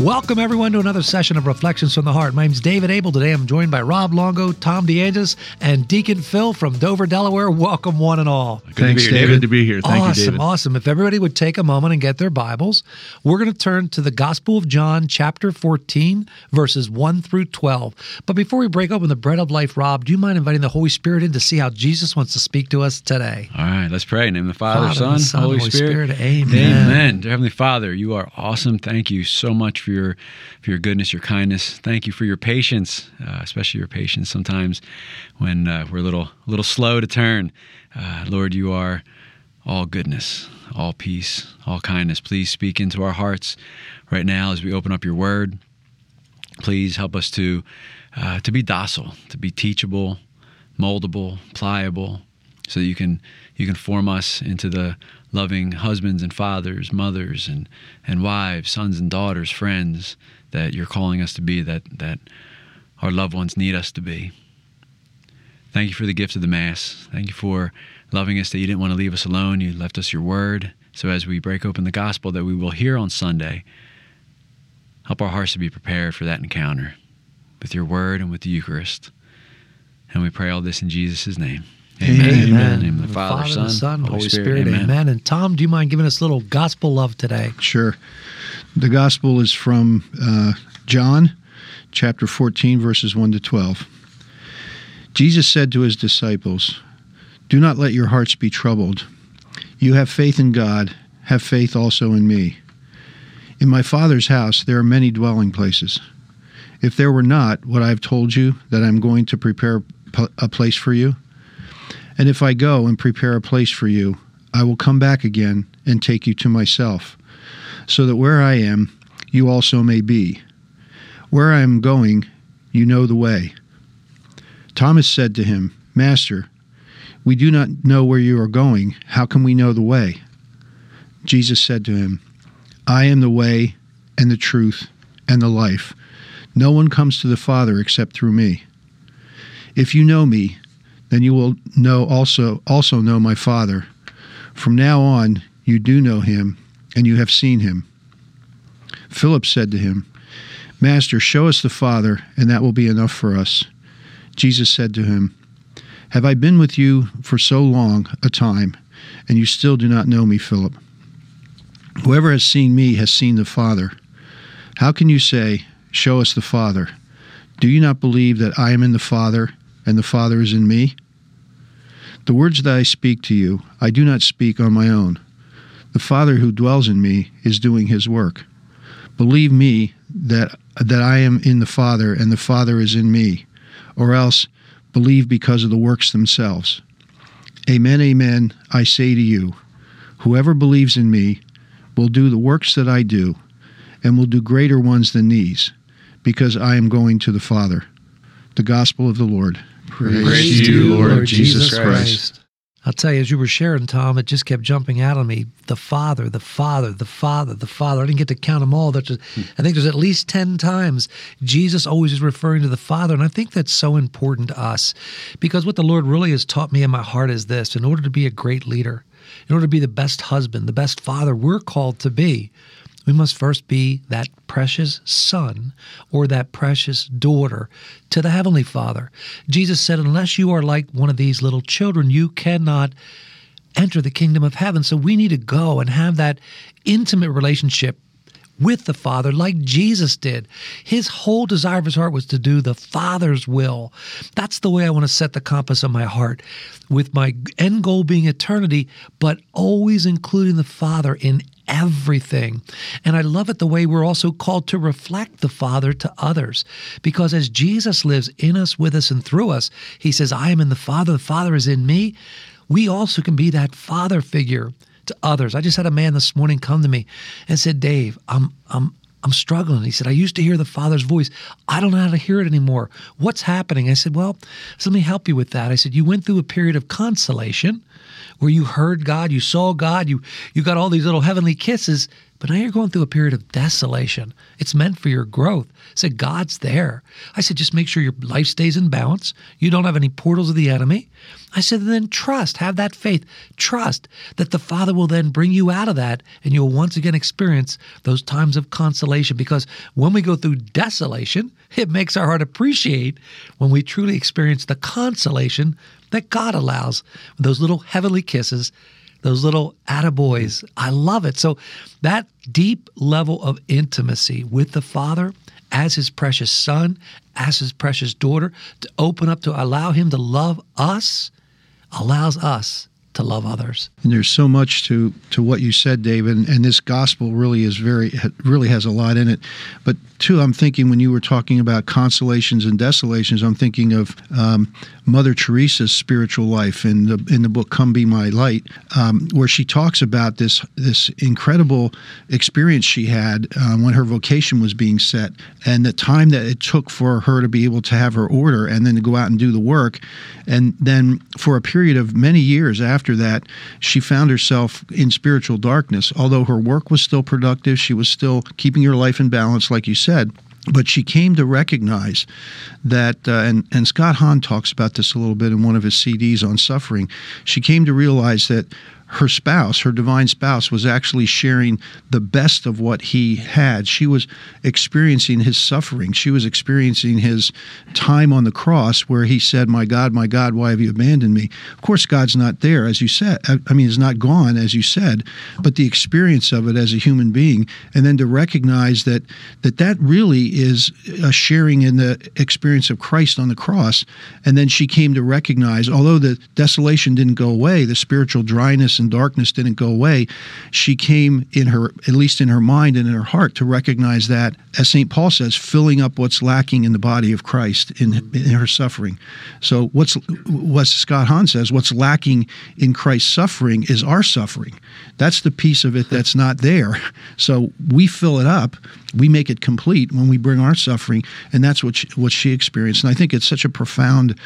Welcome, everyone, to another session of Reflections from the Heart. My name's David Abel. Today I'm joined by Rob Longo, Tom DeAngelis, and Deacon Phil from Dover, Delaware. Welcome, one and all. Good Thanks, to be here, David. David. to be here. Thank awesome, you, David. awesome. If everybody would take a moment and get their Bibles, we're going to turn to the Gospel of John, chapter 14, verses 1 through 12. But before we break open the bread of life, Rob, do you mind inviting the Holy Spirit in to see how Jesus wants to speak to us today? All right, let's pray. In the name of the Father, Father, Son, Son, Holy, Holy Spirit. Spirit. Amen. Amen. Dear Heavenly Father, you are awesome. Thank you so much for your for your goodness, your kindness. Thank you for your patience, uh, especially your patience sometimes when uh, we're a little a little slow to turn. Uh, Lord, you are all goodness, all peace, all kindness. Please speak into our hearts right now as we open up your word. Please help us to uh, to be docile, to be teachable, moldable, pliable, so that you can you can form us into the loving husbands and fathers, mothers and and wives, sons and daughters, friends that you're calling us to be, that that our loved ones need us to be. Thank you for the gift of the Mass. Thank you for loving us that you didn't want to leave us alone. You left us your word. So as we break open the gospel that we will hear on Sunday, help our hearts to be prepared for that encounter with your word and with the Eucharist. And we pray all this in Jesus' name. Amen. In the name the Father, the Son, Son, Holy, Holy Spirit. Spirit. Amen. And Tom, do you mind giving us a little gospel love today? Sure. The gospel is from uh, John chapter 14, verses 1 to 12. Jesus said to his disciples, Do not let your hearts be troubled. You have faith in God, have faith also in me. In my Father's house there are many dwelling places. If there were not, what I have told you that I'm going to prepare a place for you? And if I go and prepare a place for you, I will come back again and take you to myself so that where I am, you also may be. Where I am going, you know the way. Thomas said to him, Master, we do not know where you are going. How can we know the way? Jesus said to him, I am the way and the truth and the life. No one comes to the Father except through me. If you know me, then you will know also also know my Father. From now on you do know him and you have seen him. Philip said to him, Master, show us the Father, and that will be enough for us. Jesus said to him, Have I been with you for so long a time, and you still do not know me, Philip? Whoever has seen me has seen the Father. How can you say, Show us the Father? Do you not believe that I am in the Father, and the Father is in me? The words that I speak to you, I do not speak on my own. The Father who dwells in me is doing his work. Believe me that that I am in the Father and the Father is in me, or else believe because of the works themselves. Amen, amen, I say to you, whoever believes in me will do the works that I do, and will do greater ones than these, because I am going to the Father. The Gospel of the Lord. Praise to you, Lord Jesus Christ. I'll tell you, as you were sharing, Tom, it just kept jumping out on me. The Father, the Father, the Father, the Father. I didn't get to count them all. There's, I think there's at least 10 times Jesus always is referring to the Father. And I think that's so important to us because what the Lord really has taught me in my heart is this in order to be a great leader, in order to be the best husband, the best father we're called to be, we must first be that precious son or that precious daughter to the Heavenly Father. Jesus said, Unless you are like one of these little children, you cannot enter the kingdom of heaven. So we need to go and have that intimate relationship with the Father like Jesus did. His whole desire of his heart was to do the Father's will. That's the way I want to set the compass of my heart, with my end goal being eternity, but always including the Father in everything. And I love it the way we're also called to reflect the Father to others. Because as Jesus lives in us, with us, and through us, he says, I am in the Father, the Father is in me. We also can be that Father figure to others. I just had a man this morning come to me and said, Dave, I'm, I'm, I'm struggling. He said, I used to hear the Father's voice. I don't know how to hear it anymore. What's happening? I said, Well, so let me help you with that. I said, You went through a period of consolation where you heard God, you saw God, you, you got all these little heavenly kisses, but now you're going through a period of desolation. It's meant for your growth. I said, God's there. I said, just make sure your life stays in balance. You don't have any portals of the enemy. I said, then trust, have that faith. Trust that the Father will then bring you out of that and you'll once again experience those times of consolation. Because when we go through desolation, it makes our heart appreciate when we truly experience the consolation that God allows, those little heavenly kisses those little attaboys. I love it. So that deep level of intimacy with the Father as his precious son, as his precious daughter, to open up to allow him to love us, allows us to love others. And there's so much to to what you said, David, and, and this gospel really is very really has a lot in it. But two, I'm thinking when you were talking about consolations and desolations, I'm thinking of um, Mother Teresa's spiritual life in the in the book "Come Be My Light," um, where she talks about this this incredible experience she had uh, when her vocation was being set, and the time that it took for her to be able to have her order and then to go out and do the work, and then for a period of many years after that, she found herself in spiritual darkness. Although her work was still productive, she was still keeping her life in balance, like you said. But she came to recognize that, uh, and, and Scott Hahn talks about this a little bit in one of his CDs on suffering. She came to realize that her spouse, her divine spouse, was actually sharing the best of what he had. She was experiencing his suffering. She was experiencing his time on the cross where he said, My God, my God, why have you abandoned me? Of course, God's not there, as you said. Uh, I mean, he's not gone, as you said, but the experience of it as a human being, and then to recognize that that, that really is a sharing in the experience of Christ on the cross. And then she came to recognize, although the desolation didn't go away, the spiritual dryness and darkness didn't go away, she came in her, at least in her mind and in her heart, to recognize that, as St. Paul says, filling up what's lacking in the body of Christ in, in her suffering. So, what's what Scott Hahn says, what's lacking in Christ's suffering is our suffering. That's the piece of it that's not there. So, we fill it up, we make it complete when we bring our suffering, and that's what she, what she experienced. And I think it's such a profound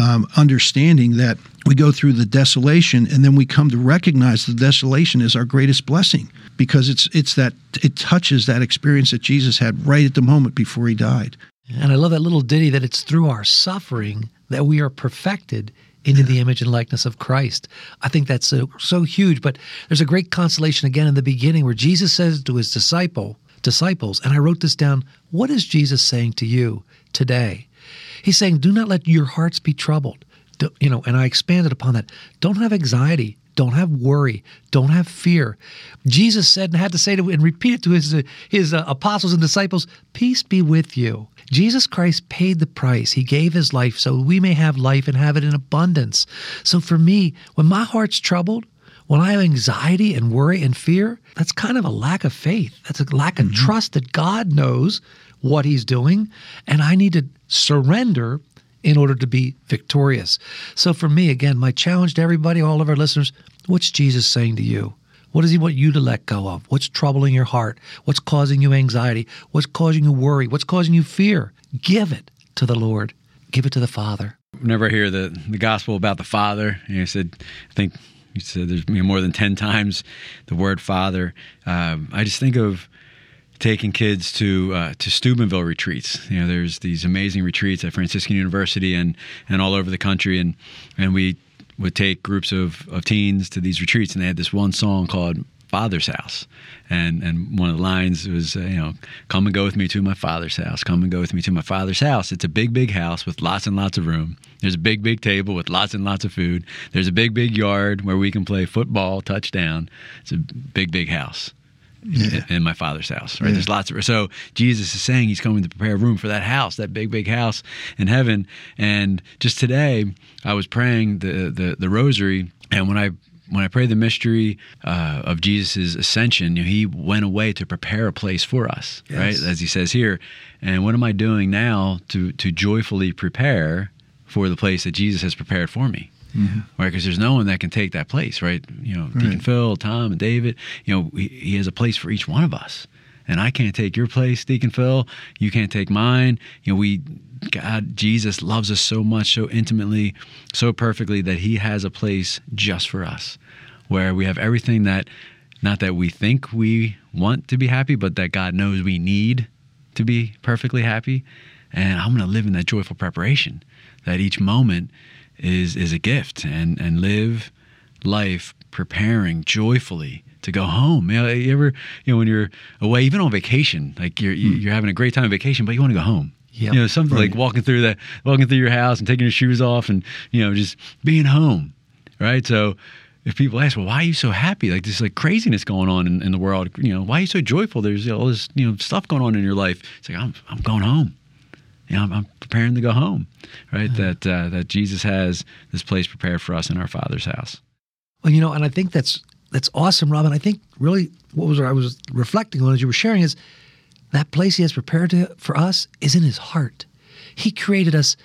um, understanding that we go through the desolation and then we come to recognize the desolation is our greatest blessing because it's it's that it touches that experience that Jesus had right at the moment before he died. And I love that little ditty that it's through our suffering that we are perfected into the image and likeness of Christ. I think that's so, so huge. But there's a great consolation again in the beginning where Jesus says to his disciple, disciples, and I wrote this down, what is Jesus saying to you today? He's saying, do not let your hearts be troubled. Do, you know, and I expanded upon that. Don't have anxiety. Don't have worry. Don't have fear. Jesus said and had to say to and repeat it to his his uh, apostles and disciples, "Peace be with you." Jesus Christ paid the price. He gave his life so we may have life and have it in abundance. So for me, when my heart's troubled, when I have anxiety and worry and fear, that's kind of a lack of faith. That's a lack of mm-hmm. trust that God knows what he's doing and I need to surrender in order to be victorious. So, for me, again, my challenge to everybody, all of our listeners what's Jesus saying to you? What does he want you to let go of? What's troubling your heart? What's causing you anxiety? What's causing you worry? What's causing you fear? Give it to the Lord. Give it to the Father. Whenever I hear the, the gospel about the Father, know, I said, I think you said there's more than 10 times the word Father. Um, I just think of taking kids to uh, to Steubenville retreats. You know, there's these amazing retreats at Franciscan University and and all over the country, and and we would take groups of, of teens to these retreats, and they had this one song called Father's House, and and one of the lines was uh, you know, come and go with me to my father's house. Come and go with me to my father's house. It's a big, big house with lots and lots of room. There's a big, big table with lots and lots of food. There's a big, big yard where we can play football, touchdown. It's a big, big house in, in my father's house, right? There's lots of so Jesus is saying he's coming to prepare a room for that house, that big, big house in heaven. And just today, I was praying the the, the rosary, and when I when I prayed the mystery uh, of Jesus' ascension, you know, he went away to prepare a place for us, Yes. right? As he says here. And what am I doing now to to joyfully prepare for the place that Jesus has prepared for me? Mm-hmm. Right, because there's no one that can take that place, right? You know, Deacon Right. Phil, Tom, and David. You know, he, he has a place for each one of us, and I can't take your place, Deacon Phil. You can't take mine. You know, we, God, Jesus loves us so much, so intimately, so perfectly that He has a place just for us, where we have everything that, not that we think we want to be happy, but that God knows we need to be perfectly happy. And I'm going to live in that joyful preparation that each moment is is a gift and and live life preparing joyfully to go home. You, know, you ever, you know, when you're away, even on vacation, like you're hmm. you're having a great time on vacation, but you want to go home. Yep. You know, something like walking through the walking through your house and taking your shoes off and you know just being home, right? So. If people ask, well, why are you so happy? Like this like craziness going on in, in the world. You know, why are you so joyful? There's all this, you know, stuff going on in your life. It's like I'm, I'm going home you know, I'm, I'm preparing to go home, right? That uh, that Jesus has this place prepared for us in our Father's house. Well, you know, and I think that's that's awesome, Robin. I think really what was I was reflecting on as you were sharing is that place He has prepared to, for us is in His heart. He created us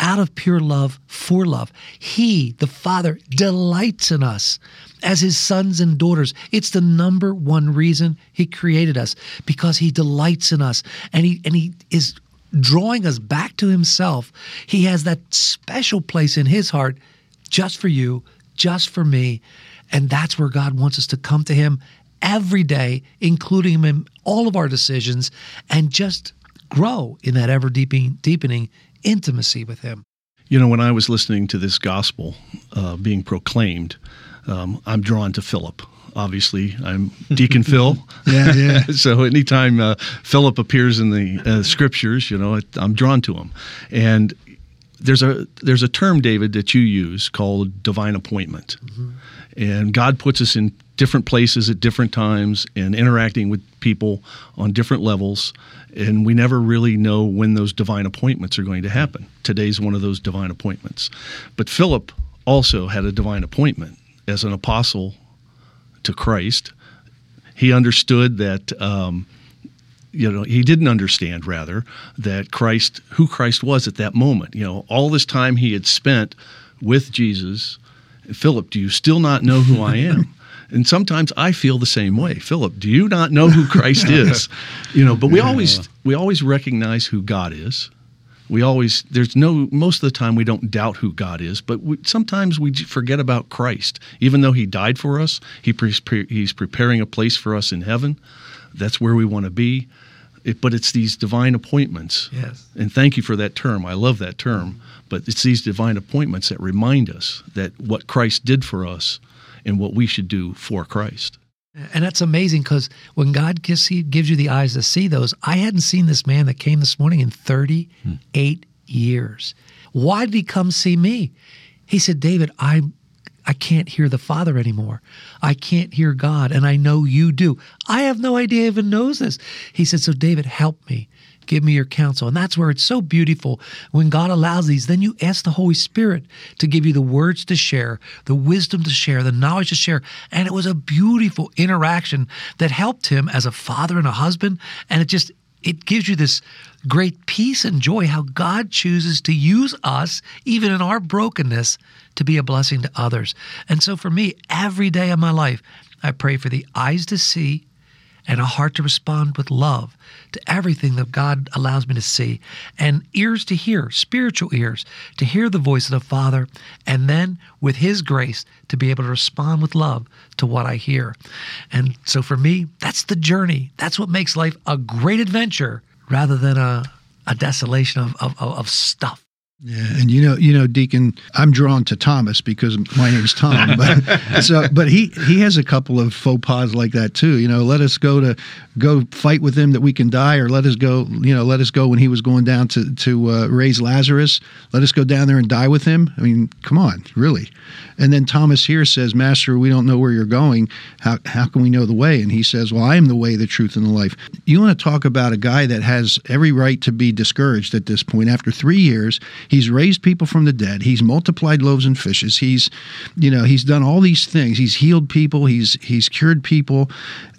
out of pure love for love. He, the Father, delights in us as His sons and daughters. It's the number one reason He created us because He delights in us, and He and He is drawing us back to Himself. He has that special place in His heart just for you, just for me. And that's where God wants us to come to Him every day, including Him in all of our decisions, and just grow in that ever deepening, deepening intimacy with Him. You know, when I was listening to this gospel uh, being proclaimed, um, I'm drawn to Philip. Obviously, I'm Deacon Phil. Yeah, yeah. so anytime uh, Philip appears in the uh, scriptures, you know, it, I'm drawn to him. And there's a there's a term, David, that you use called divine appointment. And God puts us in different places at different times and interacting with people on different levels. And we never really know when those divine appointments are going to happen. Today's one of those divine appointments. But Philip also had a divine appointment as an apostle to Christ. He understood that. Um, you know he didn't understand rather that christ who christ was at that moment you know all this time he had spent with jesus philip do you still not know who i am and sometimes i feel the same way philip do you not know who christ is you know but we always we always recognize who god is we always there's no most of the time we don't doubt who god is but we, sometimes we forget about christ. Even though he died for us he pre- he's preparing a place for us in heaven. That's where we want to be. It, but it's these divine appointments. Yes. and thank you for that term. I love that term. But it's these divine appointments that remind us that what christ did for us and what we should do for christ And that's amazing because when God gives, gives you the eyes to see those, I hadn't seen this man that came this morning in 38 years. Why did he come see me? He said, David, I, I can't hear the Father anymore. I can't hear God, and I know you do. I have no idea he even knows this. He said, So, David, help me. Give me your counsel. And that's where it's so beautiful. When God allows these, then you ask the Holy Spirit to give you the words to share, the wisdom to share, the knowledge to share. And it was a beautiful interaction that helped him as a father and a husband. And it just, it gives you this great peace and joy how God chooses to use us, even in our brokenness, to be a blessing to others. And so for me, every day of my life, I pray for the eyes to see and a heart to respond with love to everything that God allows me to see, and ears to hear, spiritual ears, to hear the voice of the Father, and then with His grace to be able to respond with love to what I hear. And so for me, that's the journey. That's what makes life a great adventure rather than a, a desolation of, of, of of stuff. Yeah, and you know, you know, Deacon, I'm drawn to Thomas because my name's Tom. But so, but he he has a couple of faux pas like that too. You know, let us go to go fight with him that we can die, or let us go. You know, let us go when he was going down to to uh, raise Lazarus. Let us go down there and die with him. I mean, come on, really. And then Thomas here says, Master, we don't know where you're going. How, how can we know the way? And he says, Well, I am the way, the truth, and the life. You want to talk about a guy that has every right to be discouraged at this point. After three years, he's raised people from the dead. He's multiplied loaves and fishes. He's, you know, he's done all these things. He's healed people. He's he's cured people.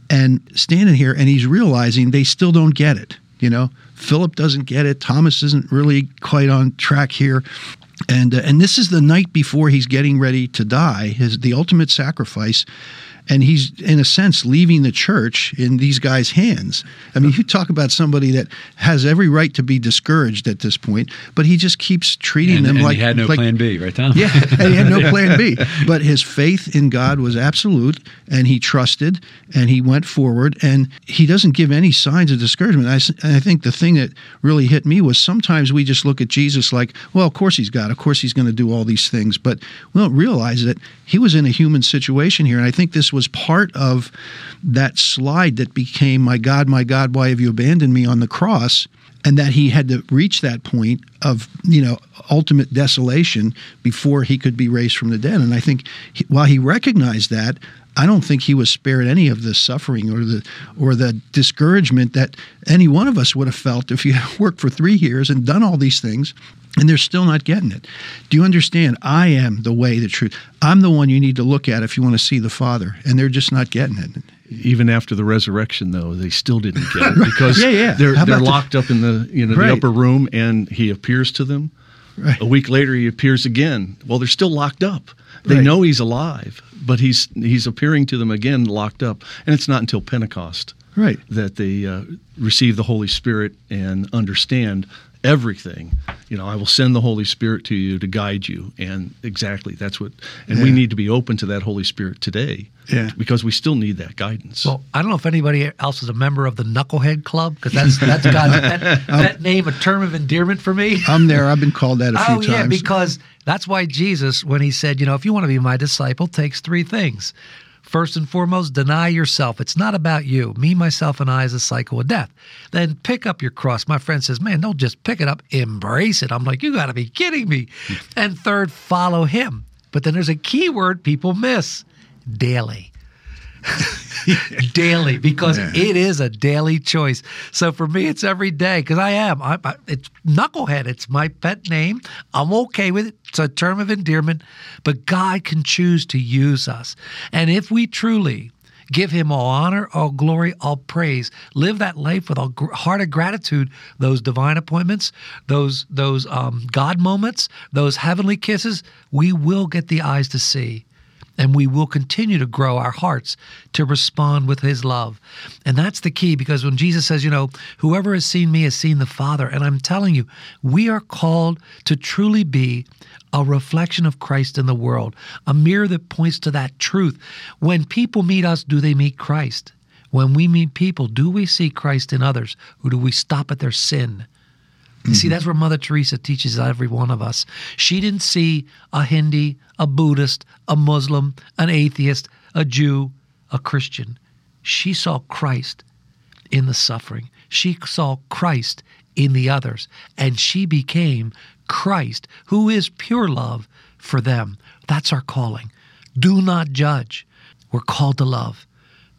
And standing here and he's realizing they still don't get it. You know, Philip doesn't get it. Thomas isn't really quite on track here and uh, and this is the night before he's getting ready to die, his the ultimate sacrifice, and he's in a sense leaving the church in these guys' hands. I mean, you talk about somebody that has every right to be discouraged at this point, but he just keeps treating and, them and like he had no like, plan B, right, Tom? Yeah, and he had no plan B. But his faith in God was absolute, and he trusted, and he went forward, and he doesn't give any signs of discouragement. I, I think the thing that really hit me was sometimes we just look at Jesus like, well, of course he's God, of course he's going to do all these things, but we don't realize that he was in a human situation here, and I think this was part of that slide that became, "My God, my God, why have you abandoned me?" on the cross and that he had to reach that point of you know ultimate desolation before he could be raised from the dead and i think he, while he recognized that i don't think he was spared any of the suffering or the or the discouragement that any one of us would have felt if you had worked for 3 years and done all these things and they're still not getting it. Do you understand? I am the way, the truth. I'm the one you need to look at if you want to see the Father, and they're just not getting it even after the resurrection though they still didn't get it because yeah, yeah. they're they're about the- locked up in the you know Right. the upper room and he appears to them Right. a week later he appears again well they're still locked up they Right. know he's alive but he's he's appearing to them again locked up and it's not until pentecost Right. that they uh, receive the holy spirit and understand everything you know i will send the holy spirit to you to guide you and exactly that's what and we need to be open to that holy spirit today Yeah. because we still need that guidance Well, I don't know if anybody else is a member of the Knucklehead Club because that's that's God's pet, pet name, a term of endearment for me. I'm there. I've been called that a few oh times. yeah, because that's why Jesus, when he said, you know, if you want to be my disciple, takes three things. First and foremost, deny yourself. It's not about you. Me, myself, and I is a cycle of death. Then pick up your cross. My friend says, man, don't just pick it up, embrace it. I'm like, you got to be kidding me. and third, follow him. But then there's a key word people miss daily. daily because it is a daily choice. So for me, it's every day because I am. I, I, it's knucklehead. It's my pet name. I'm okay with it. It's a term of endearment, but God can choose to use us, and if we truly give Him all honor, all glory, all praise, live that life with a gr- heart of gratitude, those divine appointments, those those um, God moments, those heavenly kisses, we will get the eyes to see and we will continue to grow our hearts to respond with his love. And that's the key because when Jesus says, you know, whoever has seen me has seen the Father, and I'm telling you, we are called to truly be a reflection of Christ in the world, a mirror that points to that truth. When people meet us, do they meet Christ? When we meet people, do we see Christ in others, or do we stop at their sin? You see, mm-hmm. that's where Mother Teresa teaches every one of us. She didn't see a Hindi, a Buddhist, a Muslim, an atheist, a Jew, a Christian. She saw Christ in the suffering. She saw Christ in the others. And she became Christ, who is pure love for them. That's our calling. Do not judge. We're called to love,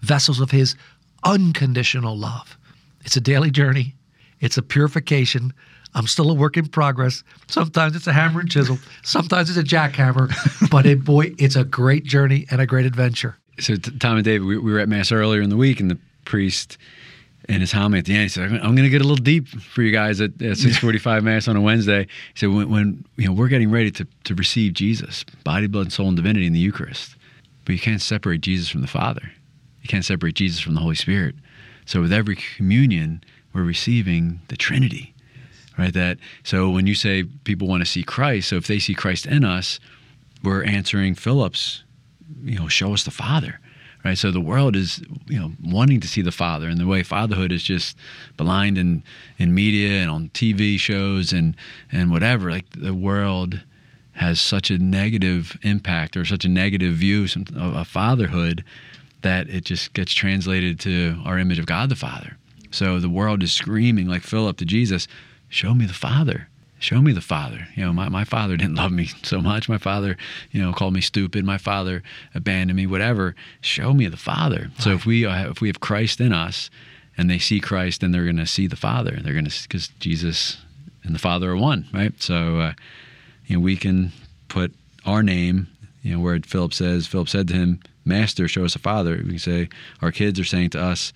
vessels of His unconditional love. It's a daily journey, it's a purification. I'm still a work in progress. Sometimes it's a hammer and chisel, sometimes it's a jackhammer, but it, boy, it's a great journey and a great adventure. So Tom and David, we, we were at mass earlier in the week, and the priest and his homily at the end, he said, "I'm going to get a little deep for you guys at, at 6:45 mass on a Wednesday." He said, when, "When you know we're getting ready to to receive Jesus, body, blood, soul, and divinity in the Eucharist, but you can't separate Jesus from the Father. You can't separate Jesus from the Holy Spirit. So with every communion, we're receiving the Trinity." Right, that so when you say people want to see Christ, so if they see Christ in us, we're answering Philip's you know, show us the Father. right? So the world is, you know, wanting to see the Father, and the way fatherhood is just blind in in media and on TV shows and and whatever. Like the world has such a negative impact or such a negative view of fatherhood that it just gets translated to our image of God the Father. So the world is screaming like Philip to Jesus, "Show me the Father." show me the father. You know my, my father didn't love me so much. My father you know called me stupid. My father abandoned me whatever. Show me the father. Right. so if we uh, if we have christ in us and they see christ then they're going to see the father. They're going to because jesus and the father are one right? So uh, you know we can put our name you know where philip says philip said to him master show us the father. We can say our kids are saying to us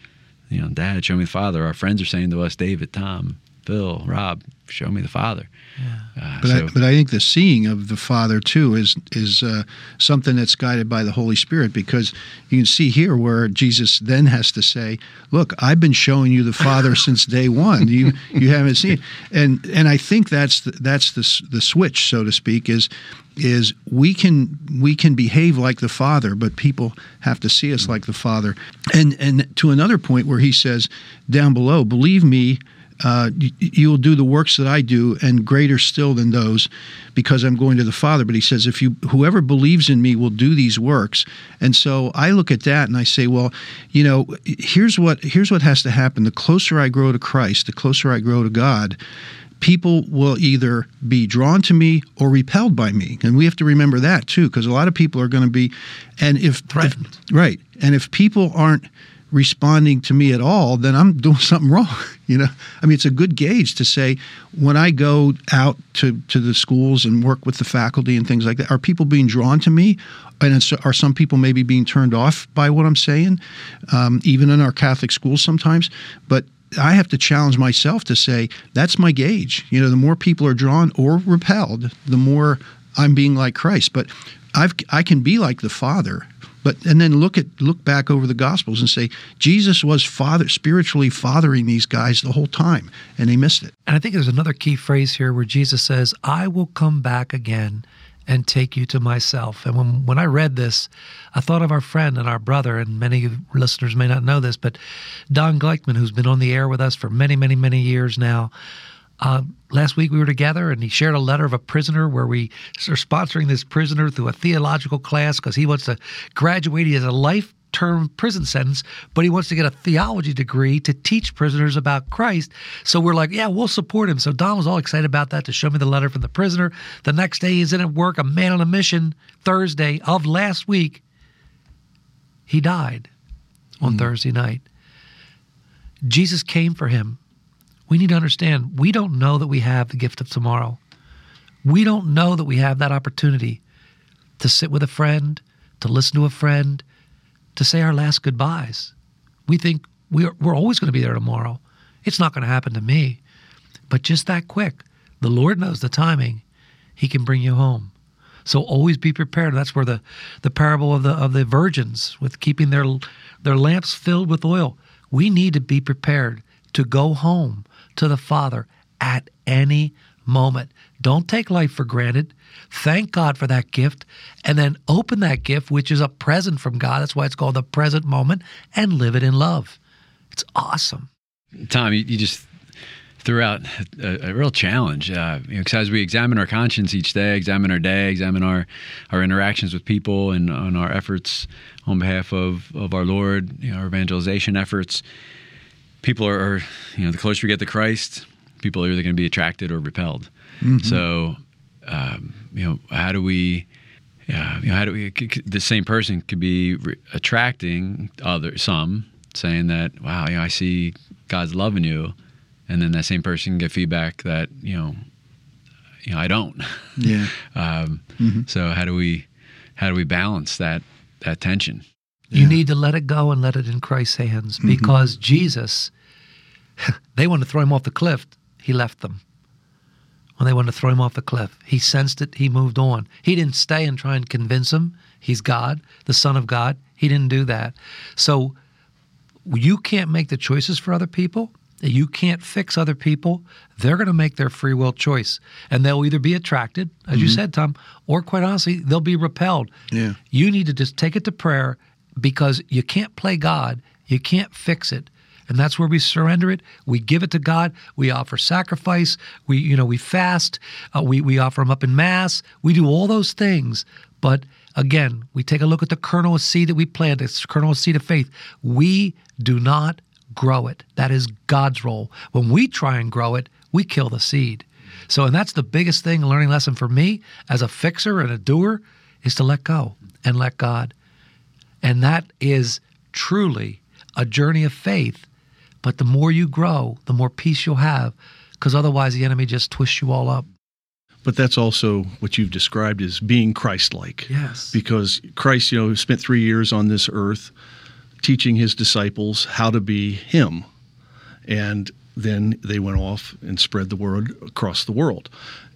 you know dad show me the father. Our friends are saying to us david tom Bill, Rob, show me the Father. Yeah. Uh, but, so, I, but I think the seeing of the Father too is is uh, something that's guided by the Holy Spirit because you can see here where Jesus then has to say, "Look, I've been showing you the Father since day one. You you haven't seen." And and I think that's the, that's the the switch, so to speak, is is we can we can behave like the Father, but people have to see us like the Father. And and to another point where he says down below, "Believe me." Uh, you will do the works that I do, and greater still than those, because I'm going to the Father. But he says, if you whoever believes in me will do these works. And so I look at that and I say, well, you know, here's what here's what has to happen. The closer I grow to Christ, the closer I grow to God. People will either be drawn to me or repelled by me, and we have to remember that too, because a lot of people are going to be, and if, if right, and if people aren't responding to me at all, then I'm doing something wrong. You know, I mean, it's a good gauge to say when I go out to, to the schools and work with the faculty and things like that, are people being drawn to me? And are some people maybe being turned off by what I'm saying, um, even in our Catholic schools sometimes? But I have to challenge myself to say that's my gauge. You know, the more people are drawn or repelled, the more I'm being like Christ. But I've, I can be like the Father but and then look at look back over the Gospels and say Jesus was father spiritually fathering these guys the whole time, and they missed it. And I think there's another key phrase here where Jesus says, "I will come back again." and take you to myself. And when, when I read this, I thought of our friend and our brother, and many listeners may not know this, but Don Gleickman, who's been on the air with us for many, many, many years now. Uh, last week we were together and he shared a letter of a prisoner where we are sponsoring this prisoner through a theological class because he wants to graduate. He has a life term prison sentence, but he wants to get a theology degree to teach prisoners about Christ. So we're like, yeah, we'll support him. So Don was all excited about that to show me the letter from the prisoner. The next day he's in at work, a man on a mission, Thursday of last week. He died on mm-hmm. Thursday night. Jesus came for him we need to understand we don't know that we have the gift of tomorrow. We don't know that we have that opportunity to sit with a friend, to listen to a friend, to say our last goodbyes. We think we're, we're always going to be there tomorrow. It's not going to happen to me. But just that quick, the Lord knows the timing. He can bring you home. So always be prepared. That's where the, the parable of the of the virgins with keeping their their lamps filled with oil. We need to be prepared to go home to the Father at any moment. Don't take life for granted. Thank God for that gift and then open that gift, which is a present from God. That's why it's called the present moment, and live it in love. It's awesome. Tom, you, you just threw out a, a real challenge. Uh, you know, as we examine our conscience each day, examine our day, examine our, our interactions with people and on our efforts on behalf of, of our Lord, you know, our evangelization efforts, people are, are, you know, the closer we get to Christ, people are either going to be attracted or repelled. Mm-hmm. So, um, you know, how do we, uh, you know, how do we, the same person could be re- attracting other, some saying that, wow, you know, I see God's loving you. And then that same person can get feedback that, you know, you know, I don't. Yeah. um, mm-hmm. So how do we, how do we balance that, that tension? You need to let it go and let it in Christ's hands mm-hmm. because mm-hmm. Jesus, they wanted to throw him off the cliff. He left them. When they wanted to throw him off the cliff, he sensed it. He moved on. He didn't stay and try and convince him he's God, the Son of God. He didn't do that. So you can't make the choices for other people. You can't fix other people. They're going to make their free will choice. And they'll either be attracted, as mm-hmm. you said, Tom, or quite honestly, they'll be repelled. Yeah. You need to just take it to prayer because you can't play God, you can't fix it. And that's where we surrender it. We give it to God. We offer sacrifice. We, you know, we fast. Uh, we we offer them up in mass. We do all those things. But again, we take a look at the kernel of seed that we plant. It's kernel of seed of faith. We do not grow it. That is God's role. When we try and grow it, we kill the seed. So, and that's the biggest thing, learning lesson for me as a fixer and a doer, is to let go and let God. And that is truly a journey of faith. But the more you grow, the more peace you'll have, because otherwise the enemy just twists you all up. But that's also what you've described as being Christ-like. Yes. Because Christ, you know, spent three years on this earth teaching his disciples how to be him. And then they went off and spread the word across the world.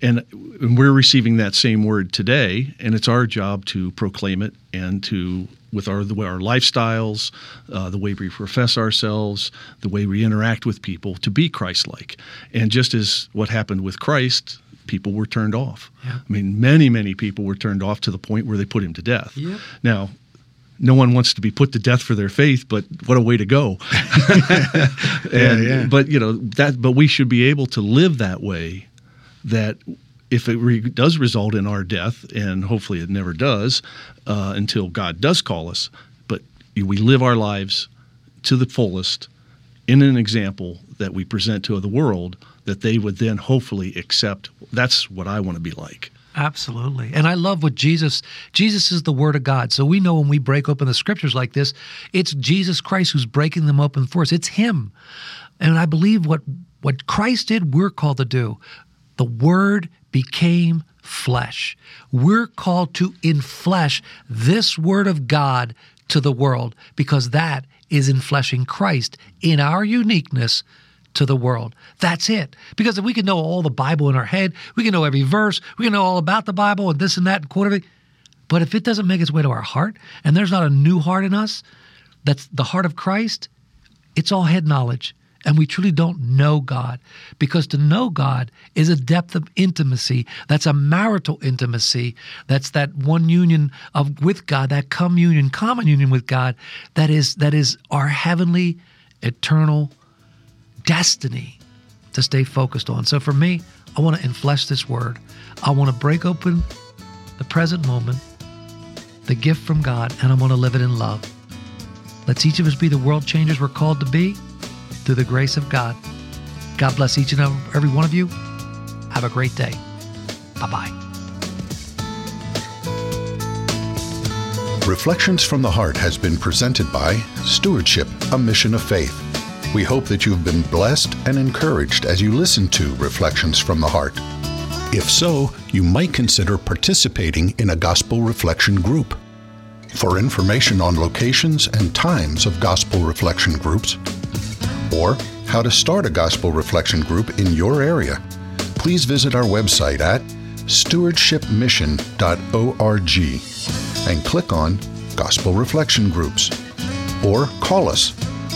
And, and we're receiving that same word today, and it's our job to proclaim it and to with our the way our lifestyles, uh, the way we profess ourselves, the way we interact with people, to be Christ-like. And just as what happened with Christ, people were turned off. Yeah. I mean, many many people were turned off to the point where they put him to death. Yep. Now, no one wants to be put to death for their faith, but what a way to go! and, yeah. But you know that. But we should be able to live that way. That if it re- does result in our death, and hopefully it never does, uh, until God does call us, but we live our lives to the fullest in an example that we present to the world that they would then hopefully accept. That's what I want to be like. Absolutely. And I love what Jesus Jesus is the word of God. So we know when we break open the scriptures like this, it's Jesus Christ who's breaking them open for us. It's him. And I believe what what Christ did, we're called to do. The word became flesh. We're called to inflesh this word of God to the world because that is infleshing Christ in our uniqueness to the world. That's it. Because if we can know all the Bible in our head, we can know every verse, we can know all about the Bible and this and that and everything. But if it doesn't make its way to our heart and there's not a new heart in us, that's the heart of Christ, it's all head knowledge. And we truly don't know God because to know God is a depth of intimacy. That's a marital intimacy. That's that one union of with God, that communion, common union with God. That is that is our heavenly, eternal destiny to stay focused on. So for me, I want to inflesh this word. I want to break open the present moment, the gift from God, and I want to live it in love. Let's each of us be the world changers we're called to be through the grace of God. God bless each and every one of you. Have a great day. Bye bye. Reflections from the Heart has been presented by Stewardship, a Mission of Faith. We hope that you've been blessed and encouraged as you listen to Reflections from the Heart. If so, you might consider participating in a gospel reflection group. For information on locations and times of gospel reflection groups, or how to start a gospel reflection group in your area, please visit our website at stewardshipmission.org and click on Gospel Reflection Groups. Or call us